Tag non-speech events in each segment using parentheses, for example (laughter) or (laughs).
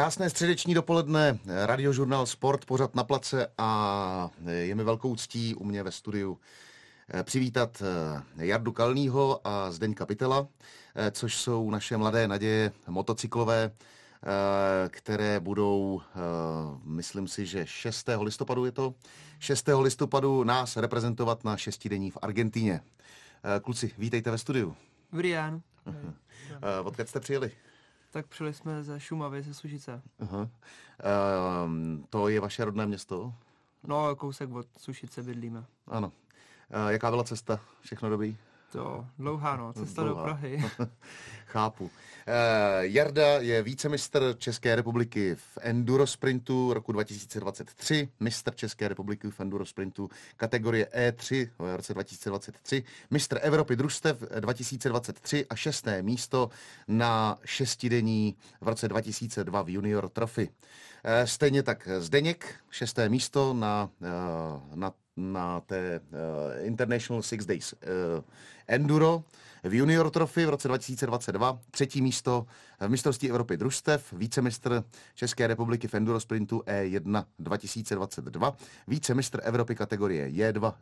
Krásné středeční dopoledne, radiožurnál Sport, pořad na place a je mi velkou ctí u mě ve studiu eh, přivítat eh, Jardu Kalnýho a Zdeňka Pitela, eh, což jsou naše mladé naděje motocyklové, které budou, myslím si, že 6. listopadu je to, 6. listopadu nás reprezentovat na šestidenní v Argentíně. Kluci, vítejte ve studiu. Dobrý den. Odkud jste přijeli? Tak přijeli jsme ze Šumavy, ze Sušice. Uh-huh. Uh, to je vaše rodné město? No, kousek od Sušice bydlíme. Ano. Uh, jaká byla cesta? Všechno dobrý? To dlouhá, no, cesta dlouhá. do Prahy. (laughs) Chápu. Uh, Jarda je vícemistr České republiky v enduro sprintu roku 2023, mistr České republiky v enduro sprintu kategorie E3 v roce 2023, mistr Evropy družstev 2023 a šesté místo na šestidenní v roce 2002 v Junior Trophy. Uh, stejně tak Zdeněk, šesté místo na, uh, na na té uh, International Six Days uh, Enduro v Junior Trophy v roce 2022, třetí místo v mistrovství Evropy družstev, vícemistr České republiky v Enduro Sprintu E1 2022, vícemistr Evropy kategorie J2 uh,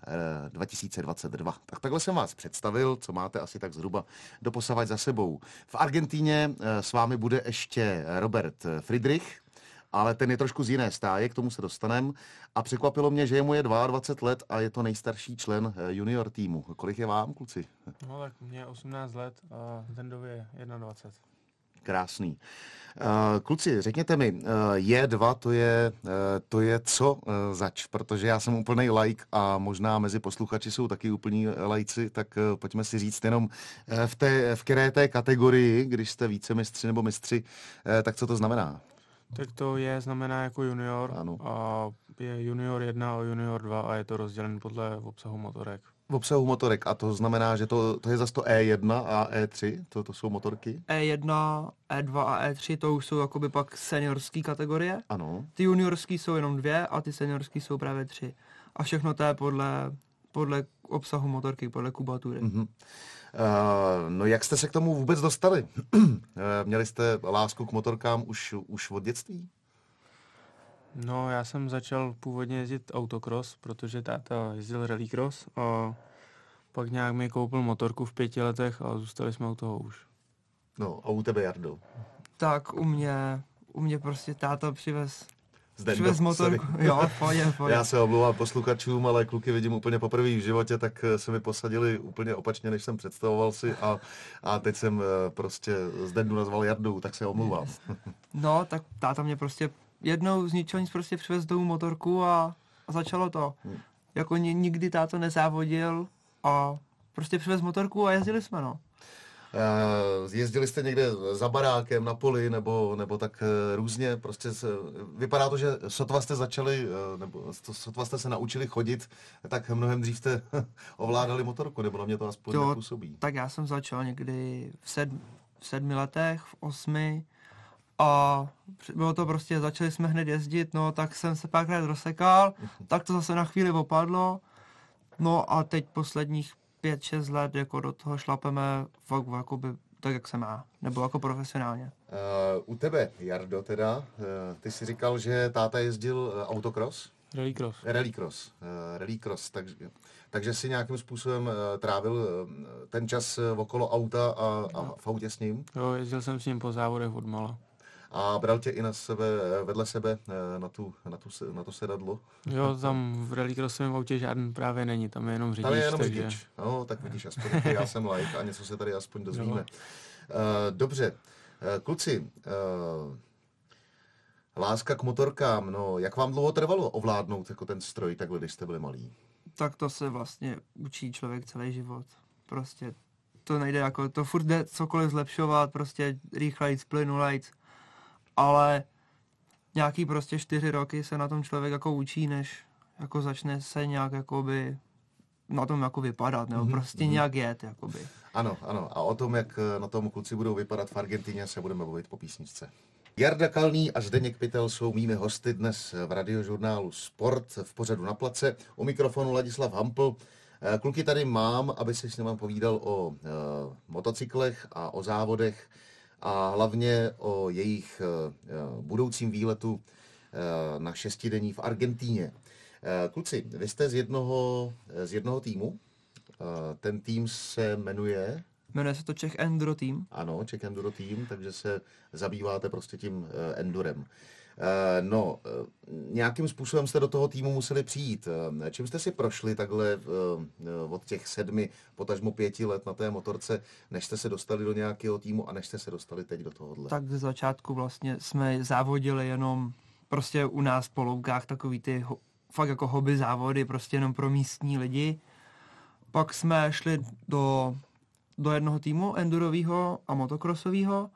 2022. Tak takhle jsem vás představil, co máte asi tak zhruba doposavať za sebou. V Argentíně uh, s vámi bude ještě Robert Friedrich, ale ten je trošku z jiné stáje, k tomu se dostanem. A překvapilo mě, že je mu je 22 let a je to nejstarší člen eh, junior týmu. Kolik je vám, kluci? No tak mě je 18 let a Zendovi je 21. Krásný. Uh, kluci, řekněte mi, uh, J2 to je, to je co zač? Protože já jsem úplný like a možná mezi posluchači jsou taky úplní lajci, tak pojďme si říct jenom v, té, v které té kategorii, když jste více mistři nebo mistři, tak co to znamená? Tak to je znamená jako junior ano. a je junior 1 a junior 2 a je to rozdělen podle obsahu motorek. V obsahu motorek a to znamená, že to, to je zase to E1 a E3, to, to jsou motorky? E1, E2 a E3 to už jsou jakoby pak seniorské kategorie. Ano. Ty juniorský jsou jenom dvě a ty seniorský jsou právě tři. A všechno to je podle, podle obsahu motorky, podle kubatury. Mm-hmm. Uh, no jak jste se k tomu vůbec dostali? (clears throat) Eh, měli jste lásku k motorkám už, už od dětství? No, já jsem začal původně jezdit autocross, protože táta jezdil rallycross a pak nějak mi koupil motorku v pěti letech a zůstali jsme u toho už. No a u tebe, Jardo? Tak u mě, u mě prostě táta přivez Zdendo, Přivez motorku, jo, pojď, pojď. Já se omlouvám posluchačům, ale kluky vidím úplně poprvé v životě, tak eh, se mi posadili úplně opačně, než jsem představoval si a, a teď jsem eh, prostě Zdendu nazval Jardou, tak se omlouvám. (laughs) No, tak táta mě prostě jednou z ničeho nic prostě přivez domů motorku a, a začalo to. Hmm. Jako nikdy táto nezávodil a prostě přivez motorku a jezdili jsme, no. Uh, jezdili jste někde za barákem na poli nebo, nebo tak uh, různě, prostě se, vypadá to, že sotva jste začali, uh, nebo sotva jste se naučili chodit, tak mnohem dřív jste (laughs) ovládali motorku, nebo na mě to aspoň to, nepůsobí. Tak já jsem začal někdy v, sed, v sedmi letech, v osmi. A bylo to prostě, začali jsme hned jezdit, no tak jsem se párkrát rozsekal, (laughs) tak to zase na chvíli opadlo, no a teď posledních pět, šest let jako do toho šlapeme fakt jakoby, tak, jak se má, nebo jako profesionálně. Uh, u tebe, Jardo, teda, uh, ty jsi říkal, že táta jezdil uh, autocross? Rallycross. Rallycross, uh, rallycross, takže, takže si nějakým způsobem uh, trávil uh, ten čas uh, okolo auta a, a v autě s ním? Jo, jezdil jsem s ním po závodech od mala a bral tě i na sebe, vedle sebe eh, na, tu, na, tu, na to sedadlo. Jo, tam v rallycrossovém autě žádný právě není, tam je jenom řidič. Tam je jenom takže... řidič, no, tak vidíš, aspoň já (laughs) jsem like a něco se tady aspoň dozvíme. Uh, dobře, uh, kluci, uh, láska k motorkám, no, jak vám dlouho trvalo ovládnout jako ten stroj takhle, když jste byli malí? Tak to se vlastně učí člověk celý život. Prostě to nejde jako, to furt jde cokoliv zlepšovat, prostě rychlejc, plynulejc ale nějaký prostě čtyři roky se na tom člověk jako učí, než jako začne se nějak jakoby na tom jako vypadat, nebo mm-hmm. prostě mm-hmm. nějak jet, jakoby. Ano, ano. A o tom, jak eh, na tom kluci budou vypadat v Argentině, se budeme bavit po písničce. Jarda Kalný a Zdeněk Pitel jsou mými hosty dnes v radiožurnálu Sport v pořadu na place. U mikrofonu Ladislav Hampl. Eh, kluky tady mám, aby si s nimi povídal o uh, motocyklech a o závodech a hlavně o jejich budoucím výletu na šestidenní v Argentíně. Kluci, vy jste z jednoho, z jednoho týmu. Ten tým se jmenuje Jmenuje se to Czech Enduro Team. Ano, Czech Enduro Team, takže se zabýváte prostě tím endurem. Uh, no, uh, nějakým způsobem jste do toho týmu museli přijít. Uh, čím jste si prošli takhle od těch sedmi, potažmo pěti let na té motorce, než jste se dostali do nějakého týmu a než jste se dostali teď do tohohle? Tak ze začátku vlastně jsme závodili jenom prostě u nás po loukách takový ty ho, fakt jako hobby závody, prostě jenom pro místní lidi. Pak jsme šli do do jednoho týmu endurového a motokrosového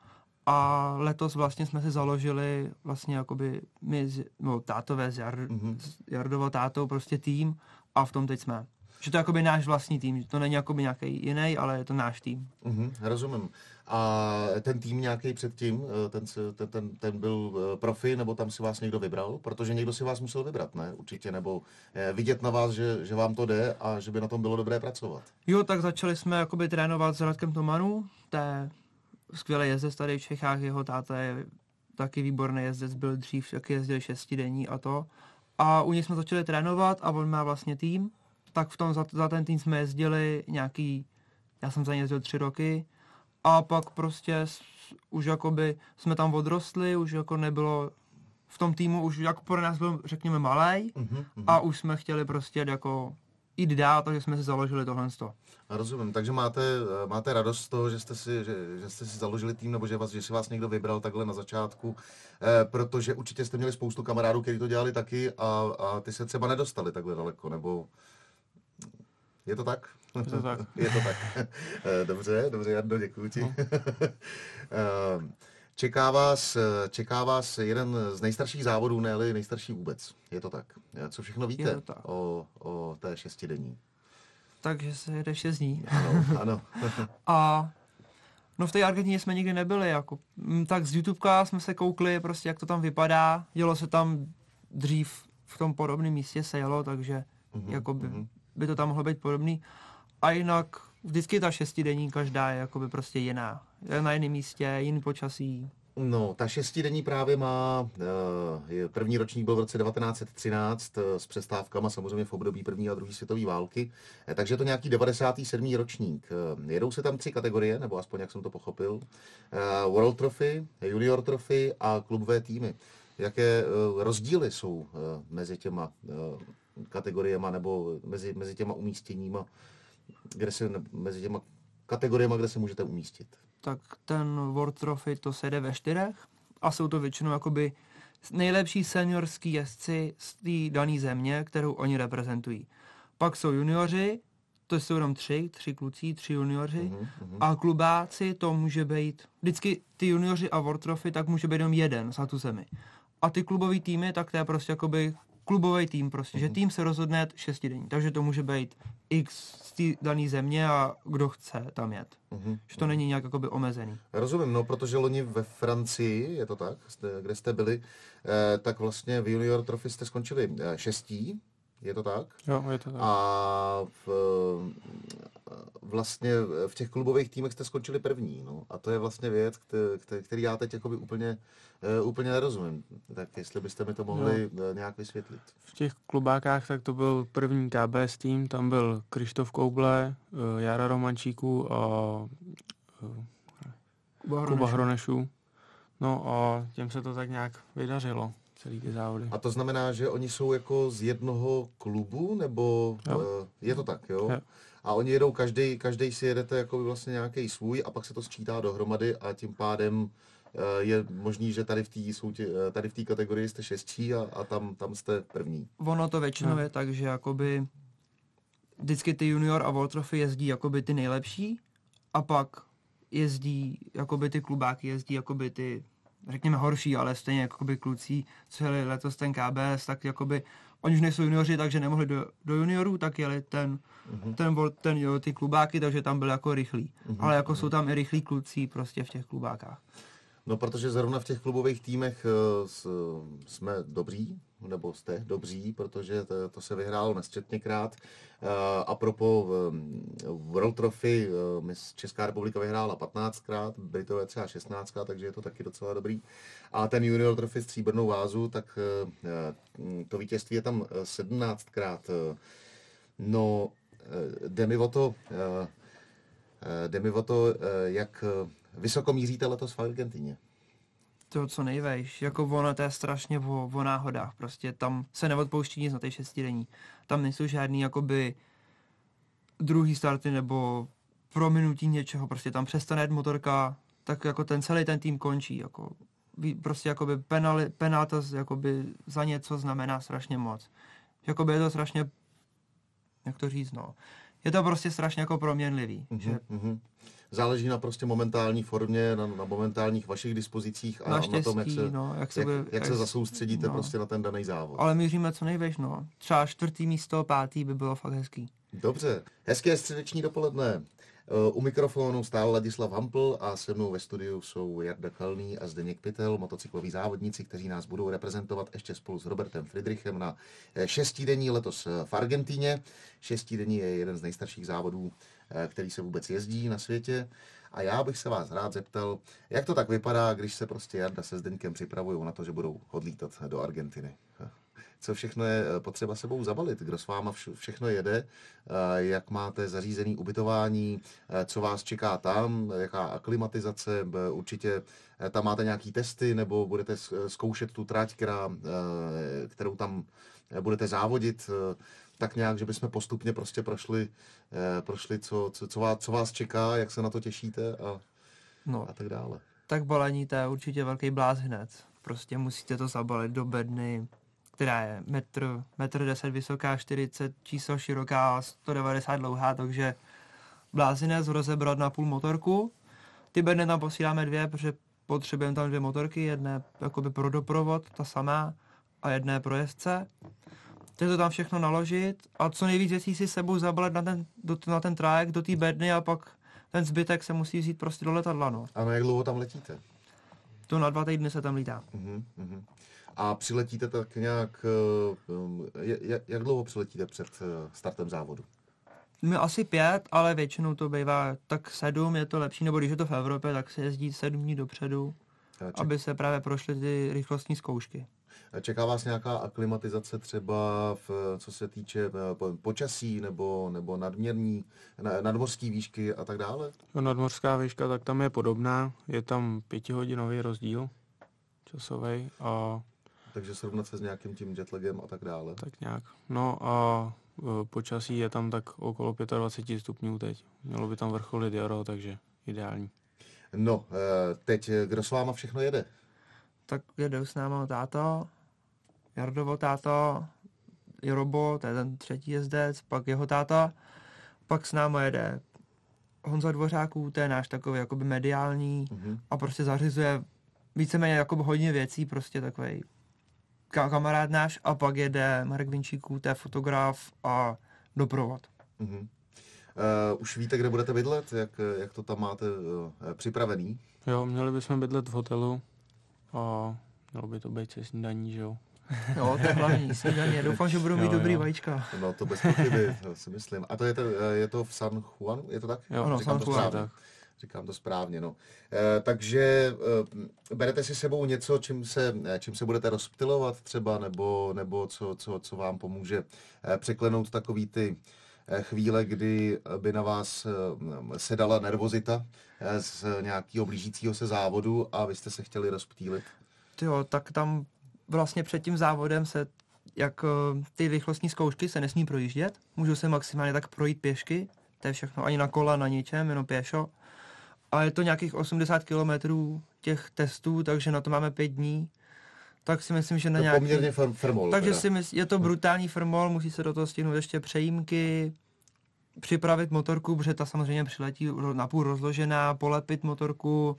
a letos vlastně jsme si založili vlastně jakoby my, no, tátové s, Jar, mm-hmm. s Jardovo tátou prostě tým a v tom teď jsme. Že to je jakoby náš vlastní tým, to není jakoby nějaký jiný, ale je to náš tým. Mm-hmm, rozumím. A ten tým nějaký předtím, eh, ten, ten, ten, ten byl eh, profi, nebo tam si vás někdo vybral? Protože někdo si vás musel vybrat, ne? Určitě, nebo eh, vidět na vás, že, že vám to jde a že by na tom bylo dobré pracovat. Jo, tak začali jsme jakoby trénovat s Radkem Tomanu, to je skvělý jezdec tady v Čechách, jeho táta je taky výborný jezdec, byl dřív, taky jezdil šestidenní a to. A u něj jsme začali trénovat a on má vlastně tým, tak v tom za, za ten tým jsme jezdili nějaký, já jsem za ně jezdil tři roky, a pak prostě už jakoby jsme tam odrostli, už jako nebylo v tom týmu, už jako pro nás byl, řekněme, malý uh-huh, uh-huh. a už jsme chtěli prostě jako jít dál, takže jsme si založili tohle. Rozumím, takže máte, máte radost z toho, že jste, si, že, že jste si založili tým, nebo že, vás, že si vás někdo vybral takhle na začátku, eh, protože určitě jste měli spoustu kamarádů, kteří to dělali taky a, a ty se třeba nedostali takhle daleko, nebo je to tak? Je to tak. (laughs) Je to tak. (laughs) Eh, dobře, dobře, Jardo, děkuji ti. No. (laughs) Čeká, vás, čeká vás jeden z nejstarších závodů, ne nejstarší vůbec. Je to tak. Co všechno víte o, o té šestidenní? Takže se jede šest dní. Ano, ano. (laughs) A No v té Argentině jsme nikdy nebyli, jako, mm, tak z YouTubeka jsme se koukli, prostě jak to tam vypadá, dělo se tam dřív v tom podobném místě se jelo, takže mm-hmm, jako by, mm-hmm. by to tam mohlo být podobný. A jinak vždycky ta šestidenní každá je jakoby prostě jiná. Je na jiném místě, jiný počasí. No, ta šestidenní právě má, uh, první ročník byl v roce 1913 uh, eh, s přestávkama samozřejmě v období první a druhé světové války, uh, takže je to nějaký 97. ročník. Jedou se tam tři kategorie, nebo aspoň jak jsem to pochopil. World Trophy, Junior Trophy a klubové týmy. Jaké rozdíly jsou mezi těma kategoriemi nebo mezi, mezi těma umístěníma kde se mezi těma kategoriemi, kde se můžete umístit? Tak ten World Trophy to se jde ve čtyřech a jsou to většinou jakoby nejlepší seniorský jezdci z té dané země, kterou oni reprezentují. Pak jsou junioři, to jsou jenom tři, tři kluci, tři junioři. Uh-huh. A klubáci to může být, vždycky ty junioři a World Trophy, tak může být jenom jeden za tu zemi. A ty klubový týmy, tak to je prostě jakoby klubový tým prostě, uh-huh. že mhm. tým se rozhodne šestidenní, takže to může být x z té dané země a kdo chce tam jet. Uh-huh. Že to není nějak jakoby omezený. Rozumím, no, protože loni ve Francii, je to tak, kde jste byli, eh, tak vlastně v Junior Trophy jste skončili eh, šestí, je to tak? Jo, je to tak. A v, vlastně v těch klubových týmech jste skončili první. No. A to je vlastně věc, který, který já teď jakoby úplně, uh, úplně nerozumím. Tak jestli byste mi to mohli no. nějak vysvětlit. V těch klubákách tak to byl první KBS tým, tam byl Krištof Kouble, uh, Jara Romančíku a Kuba, Kuba Hronešu. No a těm se to tak nějak vydařilo celý ty závody. A to znamená, že oni jsou jako z jednoho klubu, nebo jo. Uh, je to tak, jo? jo. A oni jedou, každý, každý si jedete jako vlastně nějaký svůj a pak se to sčítá dohromady a tím pádem uh, je možný, že tady v té uh, tady v té kategorii jste šestí a, a tam, tam jste první. Ono to většinou je tak, že jakoby vždycky ty junior a World Trophy jezdí jakoby ty nejlepší a pak jezdí, jakoby ty klubáky jezdí jakoby ty řekněme horší, ale stejně jakoby kluci, co jeli letos ten KBS, tak jakoby oni už nejsou junioři, takže nemohli do, do juniorů, tak jeli ten, uh-huh. ten, ten, jo, ty klubáky, takže tam byli jako rychlí. Uh-huh. Ale jako uh-huh. jsou tam i rychlí kluci prostě v těch klubákách. No, protože zrovna v těch klubových týmech uh, jsme dobří, nebo jste dobří, protože to, to se vyhrálo nesčetněkrát. Uh, a propo World Trophy uh, Česká republika vyhrála 15krát, Britové třeba 16krát, takže je to taky docela dobrý. A ten Junior Trophy stříbrnou vázu, tak uh, to vítězství je tam 17krát. No, jde mi o to, jde mi o to jak vysoko míříte letos v Argentině to co nejvejš. Jako ono, to je strašně o, o náhodách. Prostě tam se neodpouští nic na té šestidenní. Tam nejsou žádný jakoby druhý starty nebo prominutí něčeho. Prostě tam přestane motorka, tak jako ten celý ten tým končí. Jako, prostě jakoby penali, penalta jakoby za něco znamená strašně moc. Jakoby je to strašně, jak to říct, no. Je to prostě strašně jako proměnlivý. Mm-hmm, že... mm-hmm záleží na prostě momentální formě, na, na momentálních vašich dispozicích a na, na tom, jak se, no, jak se, jak, jak, jak se zasoustředíte no. prostě na ten daný závod. Ale míříme co nejveš, no. Třeba čtvrtý místo, pátý by bylo fakt hezký. Dobře, hezké středeční dopoledne. Eh, u mikrofonu stál Ladislav Hampl a se mnou ve studiu jsou Jarda Kalný a Zdeněk Pytel, motocykloví závodníci, kteří nás budou reprezentovat ještě spolu s Robertem Friedrichem na eh, šestidenní letos v Argentíně. Šestidenní je jeden z nejstarších závodů, který se vůbec jezdí na světě. A já bych se vás rád zeptal, jak to tak vypadá, když se prostě Jarda se Zdeňkem připravují na to, že budou odlítat do Argentiny. Co všechno je eh, potřeba sebou zabalit, kdo s váma všechno jede, eh, jak máte zařízený ubytování, eh, co vás čeká tam, jaká aklimatizace, určitě tam máte nějaký testy, nebo budete zkoušet tu trať, která, kterou tam budete závodit, tak nějak, že bychom postupně prostě prošli, prošli co, co, co, vás, co vás čeká, jak se na to těšíte a, no, a tak dále. Tak balení to je určitě velký bláz hned. Prostě musíte to zabalit do bedny, která je metr, metr 10 vysoká, 40 číslo široká, 190 dlouhá, takže blázinec rozebrat na půl motorku. Ty bedny tam posíláme dvě, protože potřebujeme tam dvě motorky, jedné jakoby pro doprovod, ta samá, a jedné pro jezdce. Chtěl to tam všechno naložit a co nejvíc věcí si sebou zabalit na ten, do, na ten trajek, do té bedny a pak ten zbytek se musí vzít prostě do letadla. No. A jak dlouho tam letíte? To na dva týdny se tam lítá. Uh-huh, uh-huh a přiletíte tak nějak, jak, jak dlouho přiletíte před eh, startem závodu? My asi pět, ale většinou to bývá tak sedm, je to lepší, nebo když je to v Evropě, tak se jezdí sedm dní dopředu, Ček... aby se právě prošly ty rychlostní zkoušky. Čeká vás nějaká aklimatizace třeba, v, co se týče eh, počasí nebo, nebo nadměrní, nadmořské výšky a tak dále? No, nadmořská výška, tak tam je podobná. Je tam pětihodinový rozdíl časový a takže srovnat se s nějakým tím jetlagem a tak dále. Tak nějak. No a e, počasí je tam tak okolo 25 stupňů teď. Mělo by tam vrcholit jaro, takže ideální. No, e, teď kdo s váma všechno jede? Tak jede s náma táta, Jardovo táta, Robo, to je ten třetí jezdec, pak jeho táta, pak s náma jede Honza Dvořáků, to je náš takový jakoby mediální mm-hmm. a prostě zařizuje víceméně jakoby hodně věcí, prostě takový kamarád náš a pak jede Marek Vinčíků, to je fotograf a doprovod. Uh-huh. Uh, už víte, kde budete bydlet? Jak, jak to tam máte uh, připravený? Jo, měli bychom bydlet v hotelu a mělo by to být se snídaní, že jo? (laughs) Jo, to je hlavní snídaní. Doufám, že budou mít jo, dobrý jo. vajíčka. No to bez pochyby, si myslím. A to je to, eh, je to v San Juan, je to tak? Jo, no, San Juan. Tak. Říkám to správně, no. E, takže e, berete si sebou něco, čím se, čím se budete rozptilovat třeba, nebo, nebo co, co, co vám pomůže e, překlenout takový ty chvíle, kdy by na vás sedala nervozita z nějakého blížícího se závodu a vy jste se chtěli rozptýlit? Jo, tak tam vlastně před tím závodem se jak ty rychlostní zkoušky se nesmí projíždět, můžou se maximálně tak projít pěšky, to je všechno, ani na kola, na ničem, jenom pěšo a je to nějakých 80 kilometrů těch testů, takže na to máme pět dní. Tak si myslím, že na to nějaký... poměrně fr- firmol. Takže teda. si myslím, je to brutální firmol, musí se do toho stihnout ještě přejímky, připravit motorku, protože ta samozřejmě přiletí napůl rozložená, polepit motorku,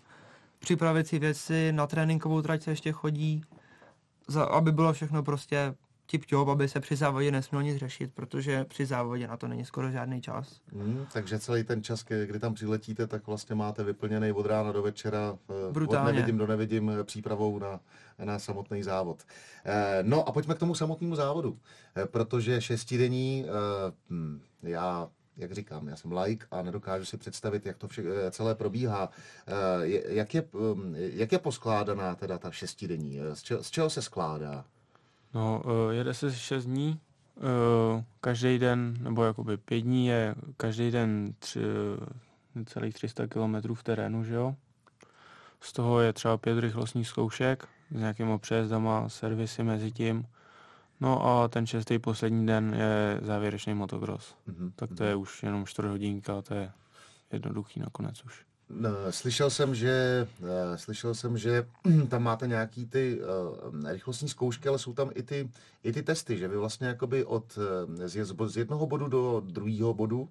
připravit si věci, na tréninkovou trať se ještě chodí, za, aby bylo všechno prostě tip top, aby se při závodě nesmělo nic řešit, protože při závodě na to není skoro žádný čas. Hmm, takže celý ten čas, kdy tam přiletíte, tak vlastně máte vyplněný od rána do večera, eh, Brutálně. od nevidím do nevidím eh, přípravou na, na samotný závod. Eh, no a pojďme k tomu samotnému závodu, protože šestidenní, hm, já jak říkám, já jsem like a nedokážu si představit, jak to vše, celé probíhá. Jak je, hm, jak je poskládaná teda ta šestidenní? Z čeho, z čeho se skládá? No, uh, jede se 6 dní, uh, každý den, nebo jakoby pět dní je každý den tři, celých 300 km v terénu, že jo? Z toho je třeba pět rychlostních zkoušek s nějakýma přejezdama, servisy mezi tím. No a ten šestý poslední den je závěrečný motocross. Mm-hmm. Tak to je už jenom čtvrt hodinka, to je jednoduchý nakonec už. Slyšel jsem, že, eh, slyšel jsem, že (clears throat) tam máte nějaký ty uh, rychlostní zkoušky, ale jsou tam i ty, i ty testy, že vy vlastně jakoby od, eh, z, jednoho bodu do druhého bodu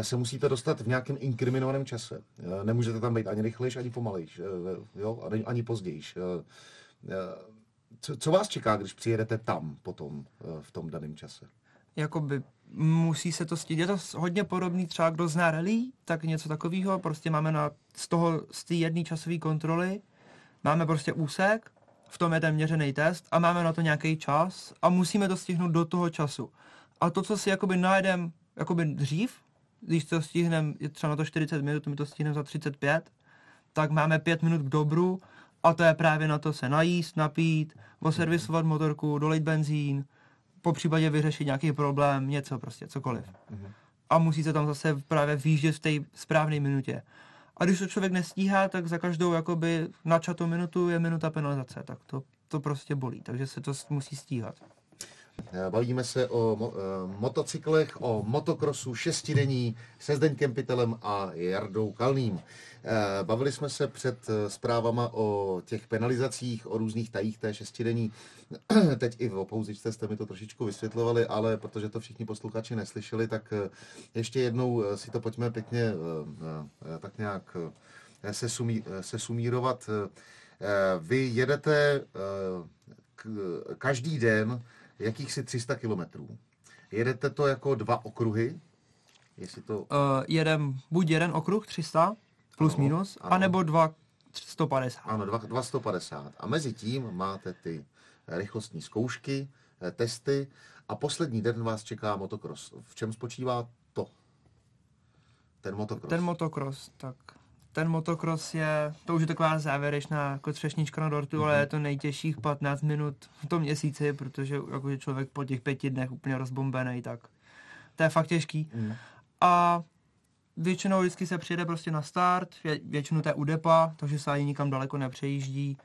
se musíte dostat v nějakém inkriminovaném čase. Nemůžete tam být ani rychlejš, ani pomalejš, jo? ani, ani pozdějiš. Co, co vás čeká, když přijedete tam potom v tom daném čase? Jakoby musí se to stít. Je to hodně podobný třeba, kdo zná rally, tak něco takového. Prostě máme na, z toho, z té jedné časové kontroly, máme prostě úsek, v tom je ten měřený test a máme na to nějaký čas a musíme to stihnout do toho času. A to, co si jakoby najdem jakoby dřív, když to stihneme, je třeba na to 40 minut, my to stihneme za 35, tak máme 5 minut k dobru a to je právě na to se najíst, napít, oservisovat motorku, dolejt benzín, po případě vyřešit nějaký problém, něco prostě, cokoliv. Mm-hmm. A musí se tam zase právě výjíždět v té správné minutě. A když to člověk nestíhá, tak za každou jakoby načatou minutu je minuta penalizace. Tak to, to prostě bolí, takže se to musí stíhat. Eh, bavíme se o mo- eh, motocyklech, o motokrosu šestidenní se Zdeňkem Pitelem a Jardou Kalným. Eh, bavili jsme se před zprávama o těch penalizacích, o různých tajích té šestidenní. (clears throat) Teď i v opouzičce jste mi to trošičku vysvětlovali, ale protože to všichni posluchači neslyšeli, tak ještě jednou si to pojďme pěkně tak nějak se, sumí, se sumírovat. Vy jedete každý den jakýchsi 300 kilometrů. Jedete to jako dva okruhy? Jestli to... Uh, jedem buď jeden okruh 300 plus ano, minus, ano. anebo dva 150. Ano, dva, dva 150. A mezi tím máte ty rychlostní zkoušky, eh, testy a poslední den vás čeká motocross. V čem spočívá to? Ten motocross. Ten motocross, tak ten motocross je, to už je taková závěrečná jako třešnička na dortu, mm-hmm. ale je to nejtěžších 15 minut v tom měsíci, protože jakože člověk po těch pěti dnech úplně rozbombený, tak to je fakt těžký. Mm. A většinou vždycky se přijede prostě na start, vě, většinou to je UDEPA, takže se ani nikam daleko nepřejíždí.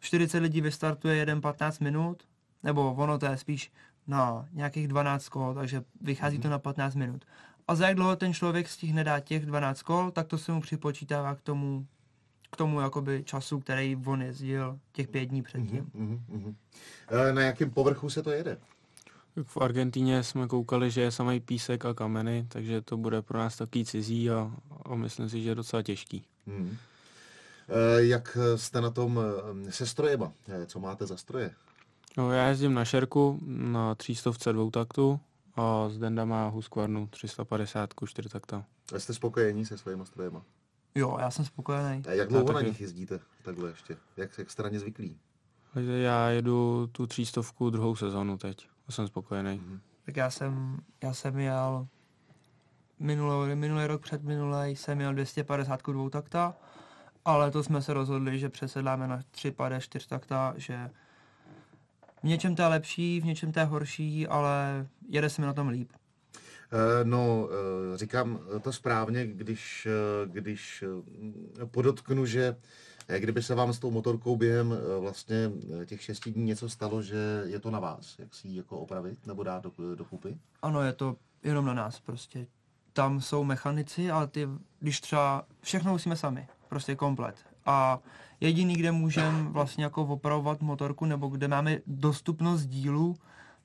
40 lidí vystartuje jeden 15 minut, nebo ono to je spíš na nějakých 12 kol, takže vychází mm. to na 15 minut. A za jak dlouho ten člověk stihne dát těch 12 kol, tak to se mu připočítává k tomu, k tomu jakoby času, který on jezdil těch pět dní předtím. Mm-hmm, mm-hmm. Na jakém povrchu se to jede? V Argentíně jsme koukali, že je samý písek a kameny, takže to bude pro nás taky cizí a, a myslím si, že je docela těžký. Mm. Jak jste na tom se strojema? Co máte za stroje? No, já jezdím na šerku na třístovce dvoutaktu a Denda má Husqvarnu 350 4 takta. A jste spokojení se svými strojema? Jo, já jsem spokojený. A jak dlouho na nich jezdíte takhle ještě? Jak, jak jste zvyklí? Takže já jedu tu třístovku druhou sezonu teď. A jsem spokojený. Mm-hmm. Tak já jsem, já jsem jel minulý, minulý rok před minulý jsem měl 250 dvou takta, ale to jsme se rozhodli, že přesedláme na 3 pade 4 takta, že v něčem to je lepší, v něčem to je horší, ale jede se mi na tom líp. Eh, no, eh, říkám to správně, když, eh, když podotknu, že kdyby se vám s tou motorkou během vlastně těch šesti dní něco stalo, že je to na vás, jak si ji jako opravit nebo dát do, do kupy? Ano, je to jenom na nás prostě. Tam jsou mechanici, ale ty, když třeba všechno musíme sami, prostě komplet. A jediný, kde můžeme vlastně jako opravovat motorku nebo kde máme dostupnost dílů,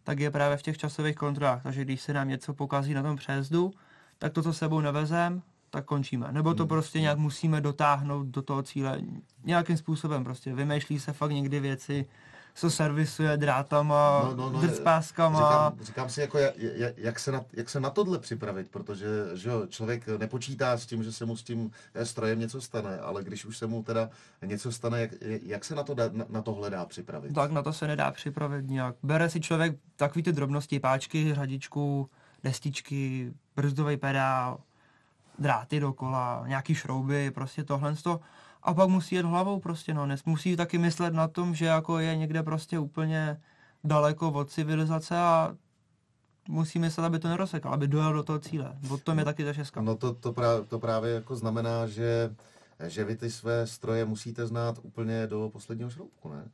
tak je právě v těch časových kontrolách. Takže když se nám něco pokazí na tom přejezdu, tak to, co sebou nevezem, tak končíme. Nebo to hmm. prostě nějak musíme dotáhnout do toho cíle nějakým způsobem. Prostě vymýšlí se fakt někdy věci, se servisuje drátama, no, no, no, drcpáskama. Říkám, říkám si, jako, jak, jak, se na, jak se na tohle připravit, protože že jo, člověk nepočítá s tím, že se mu s tím strojem něco stane, ale když už se mu teda něco stane, jak, jak se na, to dá, na, na tohle dá připravit? Tak na to se nedá připravit nějak. Bere si člověk takový ty drobnosti, páčky, hradičku, destičky, brzdový pedál, dráty dokola, nějaký šrouby, prostě tohle to. A pak musí jet hlavou prostě, no. Musí taky myslet na tom, že jako je někde prostě úplně daleko od civilizace a musí myslet, aby to nerozsekal, aby dojel do toho cíle. O tom je taky ta šestka. No to, to, právě, to právě jako znamená, že, že vy ty své stroje musíte znát úplně do posledního šroubku, ne?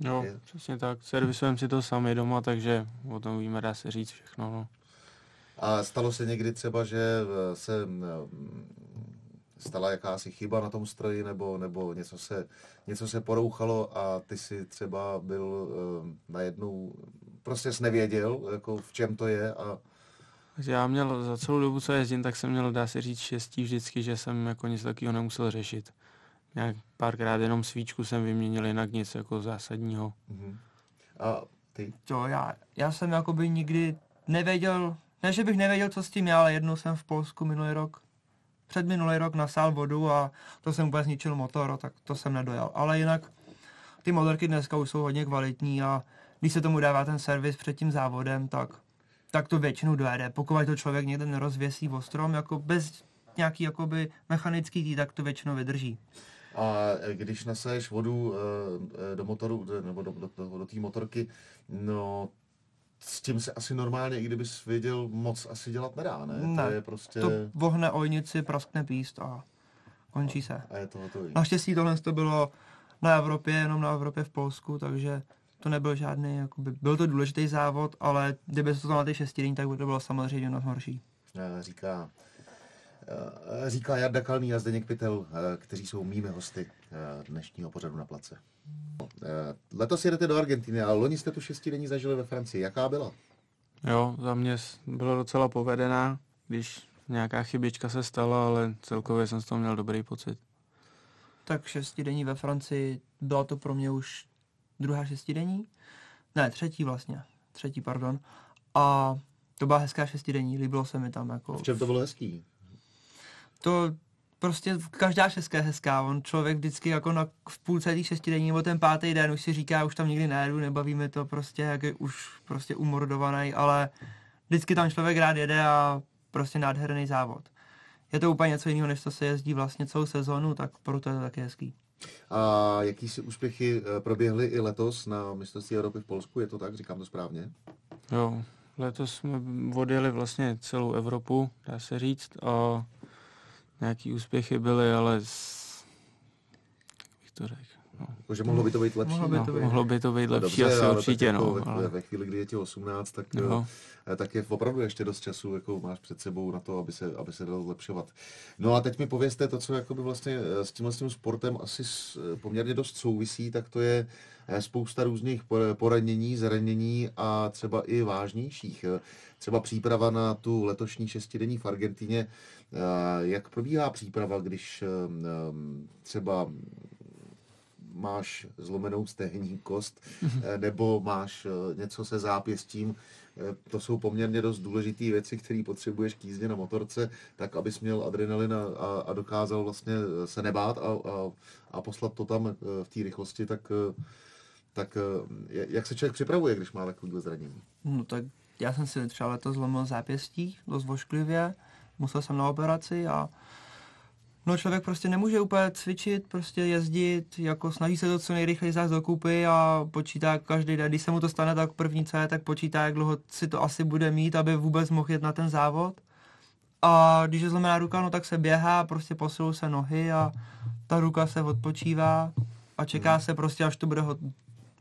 Jo, je. přesně tak. Servisujeme si to sami doma, takže o tom víme, dá se říct všechno. No. A stalo se někdy třeba, že eh, se eh, stala jakási chyba na tom stroji, nebo, nebo něco, se, něco se porouchalo a ty si třeba byl uh, najednou, prostě jsi nevěděl, jako v čem to je a já měl za celou dobu, co jezdím, tak jsem měl, dá se říct, štěstí vždycky, že jsem jako nic takového nemusel řešit. Nějak párkrát jenom svíčku jsem vyměnil, jinak nic jako zásadního. Uh-huh. A ty? To já, já jsem jakoby nikdy nevěděl, ne, že bych nevěděl, co s tím je, ale jednou jsem v Polsku minulý rok, před minulý rok nasál vodu a to jsem úplně zničil motor, tak to jsem nedojel. Ale jinak ty motorky dneska už jsou hodně kvalitní a když se tomu dává ten servis před tím závodem, tak, tak to většinou dojede. Pokud to člověk někde nerozvěsí v ostrom, jako bez nějaký jakoby mechanický tý, tak to většinou vydrží. A když nasaješ vodu eh, do motoru, nebo do, do, do, do té motorky, no s tím se asi normálně, i kdybys věděl, moc asi dělat nedá, ne? ne to je prostě... To vohne ojnici, praskne píst a končí se. A je to hotový. Naštěstí tohle to bylo na Evropě, jenom na Evropě v Polsku, takže to nebyl žádný, jakoby, byl to důležitý závod, ale kdyby se to na ty šestidenní, tak by to bylo samozřejmě mnohem horší. Říká říká Jarda Kalný a Zdeněk Pytel, eh, kteří jsou mými hosty eh, dnešního pořadu na place. Letos jedete do Argentiny, ale loni jste tu šestidenní zažili ve Francii. Jaká byla? Jo, za mě byla docela povedená, když nějaká chybička se stala, ale celkově jsem z toho měl dobrý pocit. Tak šestidenní ve Francii, byla to pro mě už druhá šestidenní? Ne, třetí vlastně. Třetí, pardon. A to byla hezká šestidenní, líbilo se mi tam. Jako... V čem to bylo hezký? To prostě každá šestka je hezká. On člověk vždycky jako na, v půlce těch šestidenní nebo ten pátý den už si říká, už tam nikdy nejedu, nebavíme to prostě, jak je už prostě umordovaný, ale vždycky tam člověk rád jede a prostě nádherný závod. Je to úplně něco jiného, než to se jezdí vlastně celou sezonu, tak proto je to taky hezký. A jaký si úspěchy eh, proběhly i letos na mistrovství Evropy v Polsku, je to tak, říkám to správně? Jo, letos jsme odjeli vlastně celou Evropu, dá se říct, a nějaký úspěchy byly, ale s... jak bych to řekl. No. Jako, mohlo by to být lepší. Mohlo by to být, no, mohlo by to být no, lepší, dobře, asi určitě. Jako no, ve, ale... ve chvíli, kdy je ti 18, tak, no. Eh, tak je opravdu ještě dost času, jako máš před sebou na to, aby se, aby se dalo zlepšovat. No a teď mi povězte to, co jakoby vlastně eh, s tímhle s tím sportem asi s, poměrně dost souvisí, tak to je eh, spousta různých poranění, zranění a třeba i vážnějších. Třeba příprava na tu letošní šestidenní v Argentině. Jak probíhá příprava, když třeba máš zlomenou stehní kost mhm. eh, nebo máš eh, něco se zápěstím, eh, to jsou poměrně dost důležité věci, které potřebuješ k jízdě na motorce, tak abys měl adrenalin a, a dokázal vlastně se nebát a, a, a poslat to tam v té rychlosti, tak, tak jak se člověk připravuje, když má takovýhle zranění? No tak já jsem si třeba letos zlomil zápěstí dost vošklivě, musel jsem na operaci a No člověk prostě nemůže úplně cvičit, prostě jezdit, jako snaží se to co nejrychleji zás dokupy a počítá každý den. Když se mu to stane, tak první co je, tak počítá, jak dlouho si to asi bude mít, aby vůbec mohl jet na ten závod. A když je zlomená ruka, no tak se běhá, prostě posilou se nohy a ta ruka se odpočívá a čeká se prostě, až to bude,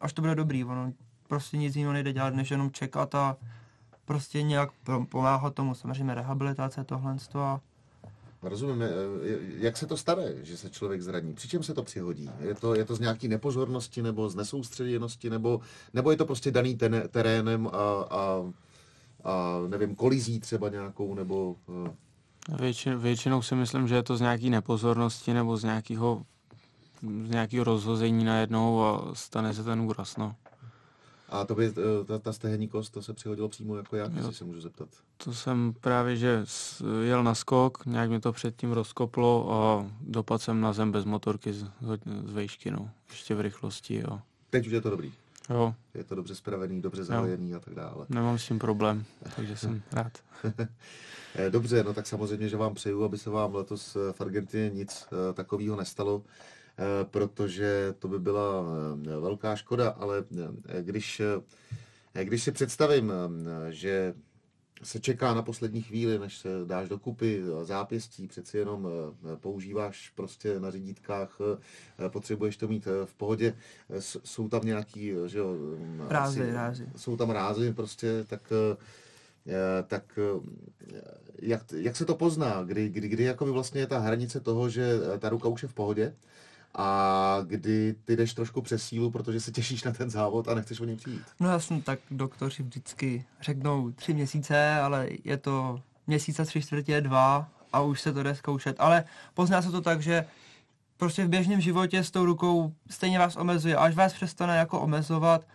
až to bude dobrý. Ono prostě nic jiného nejde dělat, než jenom čekat a prostě nějak pomáhat tomu, samozřejmě rehabilitace, tohle a Rozumím. Jak se to stane, že se člověk zraní? Při čem se to přihodí? Je to, je to z nějaké nepozornosti nebo z nesoustředěnosti, nebo, nebo je to prostě daný ten, terénem a, a, a nevím, kolizí třeba nějakou, nebo... Eh? Většin, většinou si myslím, že je to z nějaké nepozornosti nebo z nějakého z nějakého rozhození najednou a stane se ten úraz, no. A to by, eh, ta, ta stehenní kost, to se přihodilo přímo jako jak, jestli se můžu zeptat? To jsem právě, že jel na skok, nějak mi to předtím rozkoplo a dopadl jsem na zem bez motorky z, z vejšky, no. Ještě v rychlosti, jo. Teď už je to dobrý. Jo. Je to dobře spravený, dobře zahojený a tak dále. Nemám s tím problém, takže jsem (laughs) rád. Eh, dobře, no tak samozřejmě, že vám přeju, aby se vám letos v Argentině nic takového nestalo. Eh, protože to by byla eh, velká škoda, ale eh, když, když si představím, že se čeká na poslední chvíli, než se dáš dokupy zápěstí, přeci jenom používáš prostě na řídítkách, potřebuješ to mít v pohodě, jsou tam nějaký, že jo, rázy, asi, rázy. jsou tam rázy prostě, tak tak jak, jak se to pozná, kdy, kdy, kdy jako vlastně je ta hranice toho, že ta ruka už je v pohodě, a kdy ty jdeš trošku přes sílu, protože se těšíš na ten závod a nechceš o něj přijít. No jasně, tak doktoři vždycky řeknou tři měsíce, ale je to měsíce tři čtvrtě, dva a už se to jde zkoušet. Ale pozná se to tak, že prostě v běžném životě s tou rukou stejně vás omezuje. Až vás přestane jako omezovat,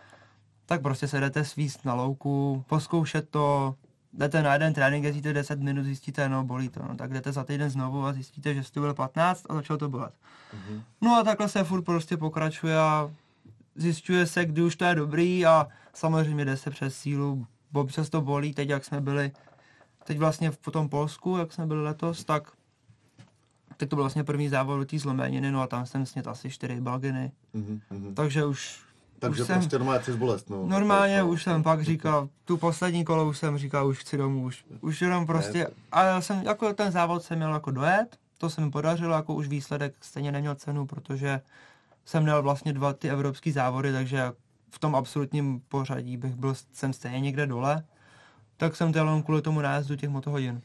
tak prostě se jdete svíst na louku, poskoušet to, jdete na jeden trénink, jezdíte 10 minut, zjistíte, no bolí to, no tak jdete za týden znovu a zjistíte, že jste byl 15 a začalo to bolet. Mm-hmm. No a takhle se furt prostě pokračuje a zjišťuje se, kdy už to je dobrý a samozřejmě jde se přes sílu, bo přes to bolí, teď jak jsme byli, teď vlastně v tom Polsku, jak jsme byli letos, tak teď to byl vlastně první závod do té zlomeniny, no a tam jsem snět asi čtyři balginy. Mm-hmm. Takže už takže už prostě jsem, normálně přes bolest. No. Normálně už jsem pak říkal, tu poslední kolo už jsem říkal, už chci domů, už, už jenom prostě, ale já jsem, jako ten závod jsem měl jako dojet, to se mi podařilo, jako už výsledek stejně neměl cenu, protože jsem měl vlastně dva ty evropské závody, takže v tom absolutním pořadí bych byl, jsem stejně někde dole, tak jsem to jenom kvůli tomu nájezdu těch motohodin.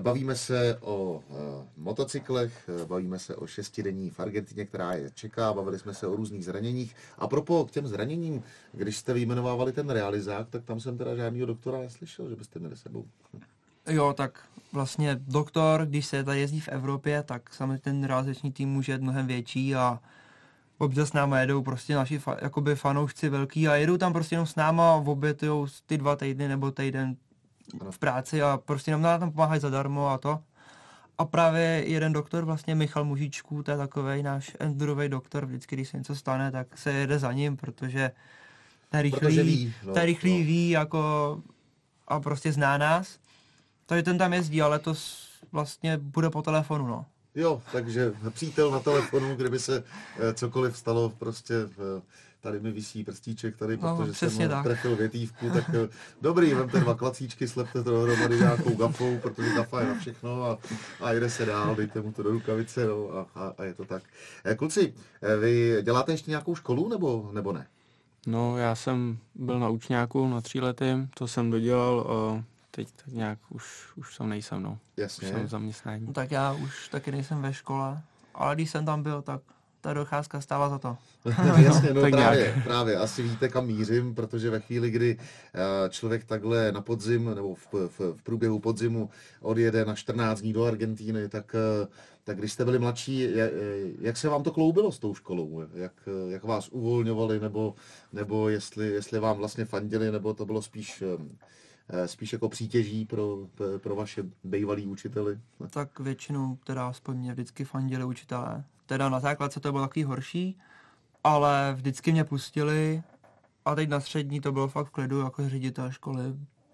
Bavíme se o uh, motocyklech, bavíme se o šestidenní v Argentině, která je čeká, bavili jsme se o různých zraněních. A propo k těm zraněním, když jste vyjmenovávali ten realizák, tak tam jsem teda žádného doktora neslyšel, že byste měli sebou. (laughs) Jo, tak vlastně doktor, když se tady jezdí v Evropě, tak samozřejmě ten realizační tým může být mnohem větší a občas s náma jedou prostě naši fa, jakoby fanoušci velký a jedou tam prostě jenom s náma, obětujou ty dva týdny nebo týden v práci a prostě nám tam pomáhají zadarmo a to. A právě jeden doktor, vlastně Michal Mužičků, to je takový náš endurový doktor, vždycky, když se něco stane, tak se jede za ním, protože ten rychlý, ví, no, ten rychlý no. ví jako a prostě zná nás. Takže ten tam jezdí, ale to vlastně bude po telefonu, no. Jo, takže přítel na telefonu, kdyby se eh, cokoliv stalo prostě v, tady mi vysí prstíček tady, no, protože jsem tak. trefil větívku, tak eh, dobrý, vemte dva klacíčky, slepte to dohromady nějakou gafou, protože gafa je na všechno a, a jde se dál, dejte mu to do rukavice no, a, a, a je to tak. Eh, kluci, eh, vy děláte ještě nějakou školu nebo, nebo ne? No, já jsem byl na učňáku na tří lety, to jsem dodělal a teď tak nějak už, už jsem nejsem, no. Jasně. Už jsem v zaměstnání. No, tak já už taky nejsem ve škole, ale když jsem tam byl, tak ta docházka stává za to. (laughs) Jasně, no právě, právě, asi víte, kam mířím, protože ve chvíli, kdy eh, člověk takhle na podzim, nebo v, v, v průběhu podzimu odjede na 14 dní do Argentíny, tak, eh, tak když jste byli mladší, jak se vám to kloubilo s tou školou? Jak, jak vás uvolňovali, nebo, nebo jestli, jestli vám vlastně fandili, nebo to bylo spíš eh, spíš jako přítěží pro, pro vaše bývalý učiteli? Tak většinou teda aspoň mě vždycky fandili učitelé teda na základce to bylo takový horší, ale vždycky mě pustili a teď na střední to bylo fakt v klidu, jako ředitel školy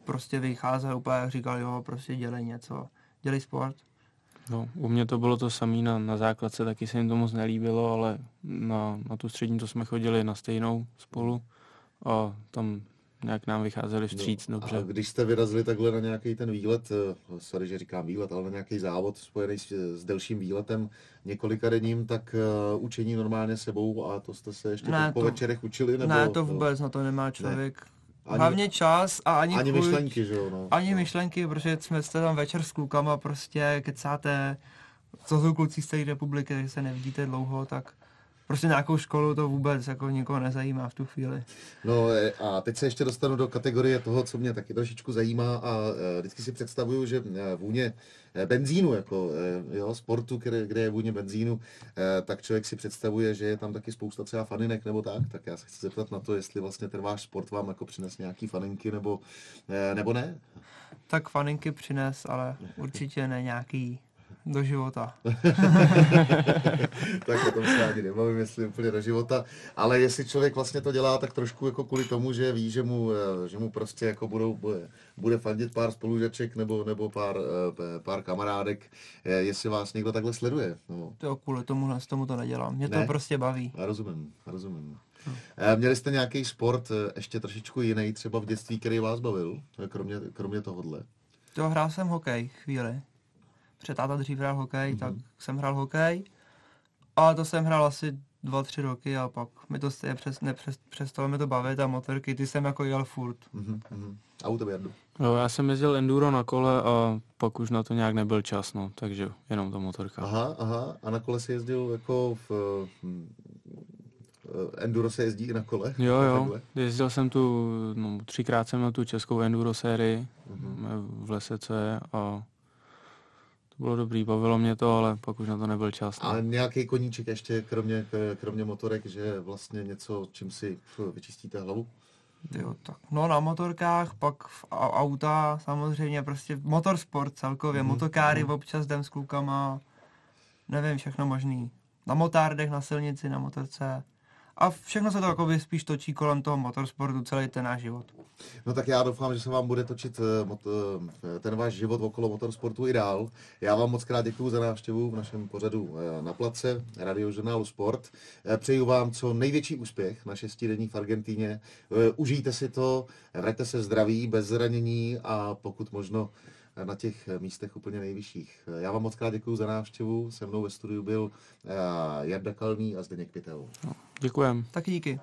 prostě vycházel úplně a říkal, jo, prostě dělej něco, dělej sport. No, u mě to bylo to samé na, na základce, taky se jim to moc nelíbilo, ale na, na tu střední to jsme chodili na stejnou spolu a tam nějak nám vycházeli vstříc no, dobře. A když jste vyrazili takhle na nějaký ten výlet, eh, sorry, že říkám výlet, ale na nějaký závod spojený s, s delším výletem několika denním, tak uh, učení normálně sebou a to jste se ještě ne, po, to, večerech učili? Nebo, ne, to vůbec na to nemá člověk. Ne. Ani, Hlavně čas a ani, ani chuť, myšlenky, že jo? No. Ani no. myšlenky, protože jsme jste tam večer s klukama prostě kecáte, co jsou kluci z té republiky, takže se nevidíte dlouho, tak prostě nějakou školu to vůbec jako nikoho nezajímá v tu chvíli. No e, a teď se ještě dostanu do kategorie toho, co mě taky trošičku zajímá a e, vždycky si představuju, že e, vůně benzínu, jako jo, sportu, kde, kde je vůně benzínu, tak člověk si představuje, že je tam taky spousta třeba faninek nebo tak, tak já se chci zeptat na to, jestli vlastně ten váš sport vám jako přines nějaký faninky nebo, nebo ne? Tak faninky přines, ale (laughs) určitě ne nějaký do života. (laughs) tak o tom se ani nebavím, jestli úplně do života. Ale jestli člověk vlastně to dělá tak trošku jako kvůli tomu, že ví, že mu, eh, že mu prostě jako budou, bude, bude fandit pár spolužaček nebo, nebo pár, eh, pár kamarádek, eh, jestli vás někdo takhle sleduje. No. To kvůli tomu, z tomu to nedělám. Mě ne? to prostě baví. Já rozumím, rozumím. No. Měli jste nějaký sport ještě trošičku jiný, třeba v dětství, který vás bavil, kromě, kromě tohohle? To hrál jsem hokej chvíli protože táta dřív hrál hokej, mm-hmm. tak jsem hrál hokej. A to jsem hrál asi dva, tři roky a pak mi to stejně přes, nepřes, přestalo mi to bavit a motorky, ty jsem jako jel furt. Mm-hmm. A u tebe, Jardu? Jo, já jsem jezdil enduro na kole a pak už na to nějak nebyl čas, no, takže jenom to motorka. Aha, aha, a na kole si jezdil jako v, hm, enduro se jezdí i na kole? Jo, jo, takhle? jezdil jsem tu, no, třikrát jsem měl tu českou enduro sérii mm-hmm. v lese, co je a to bylo dobrý, bavilo mě to, ale pak už na to nebyl čas. No. A nějaký koníček ještě, kromě, kromě motorek, že vlastně něco, čím si vyčistíte hlavu? Jo, tak. No na motorkách, pak v auta, samozřejmě prostě motorsport celkově, mm-hmm. motokáry mm-hmm. občas jdem s klukama, nevím, všechno možný. Na motárdech, na silnici, na motorce. A všechno se to jako spíš točí kolem toho motorsportu celý ten náš život. No tak já doufám, že se vám bude točit eh, eh, ten váš život okolo motorsportu i dál. Já vám moc krát děkuji za návštěvu v našem pořadu eh, na place radiožurnálu Sport. Přeju vám co největší úspěch na šestidenní v Argentíně. Užijte si to, vraťte se zdraví, bez zranění a pokud možno na těch místech úplně nejvyšších. Já vám moc krát děkuji za návštěvu. Se mnou ve studiu byl Jarda Kalný a Zdeněk Pitel. Děkujem. Taky díky.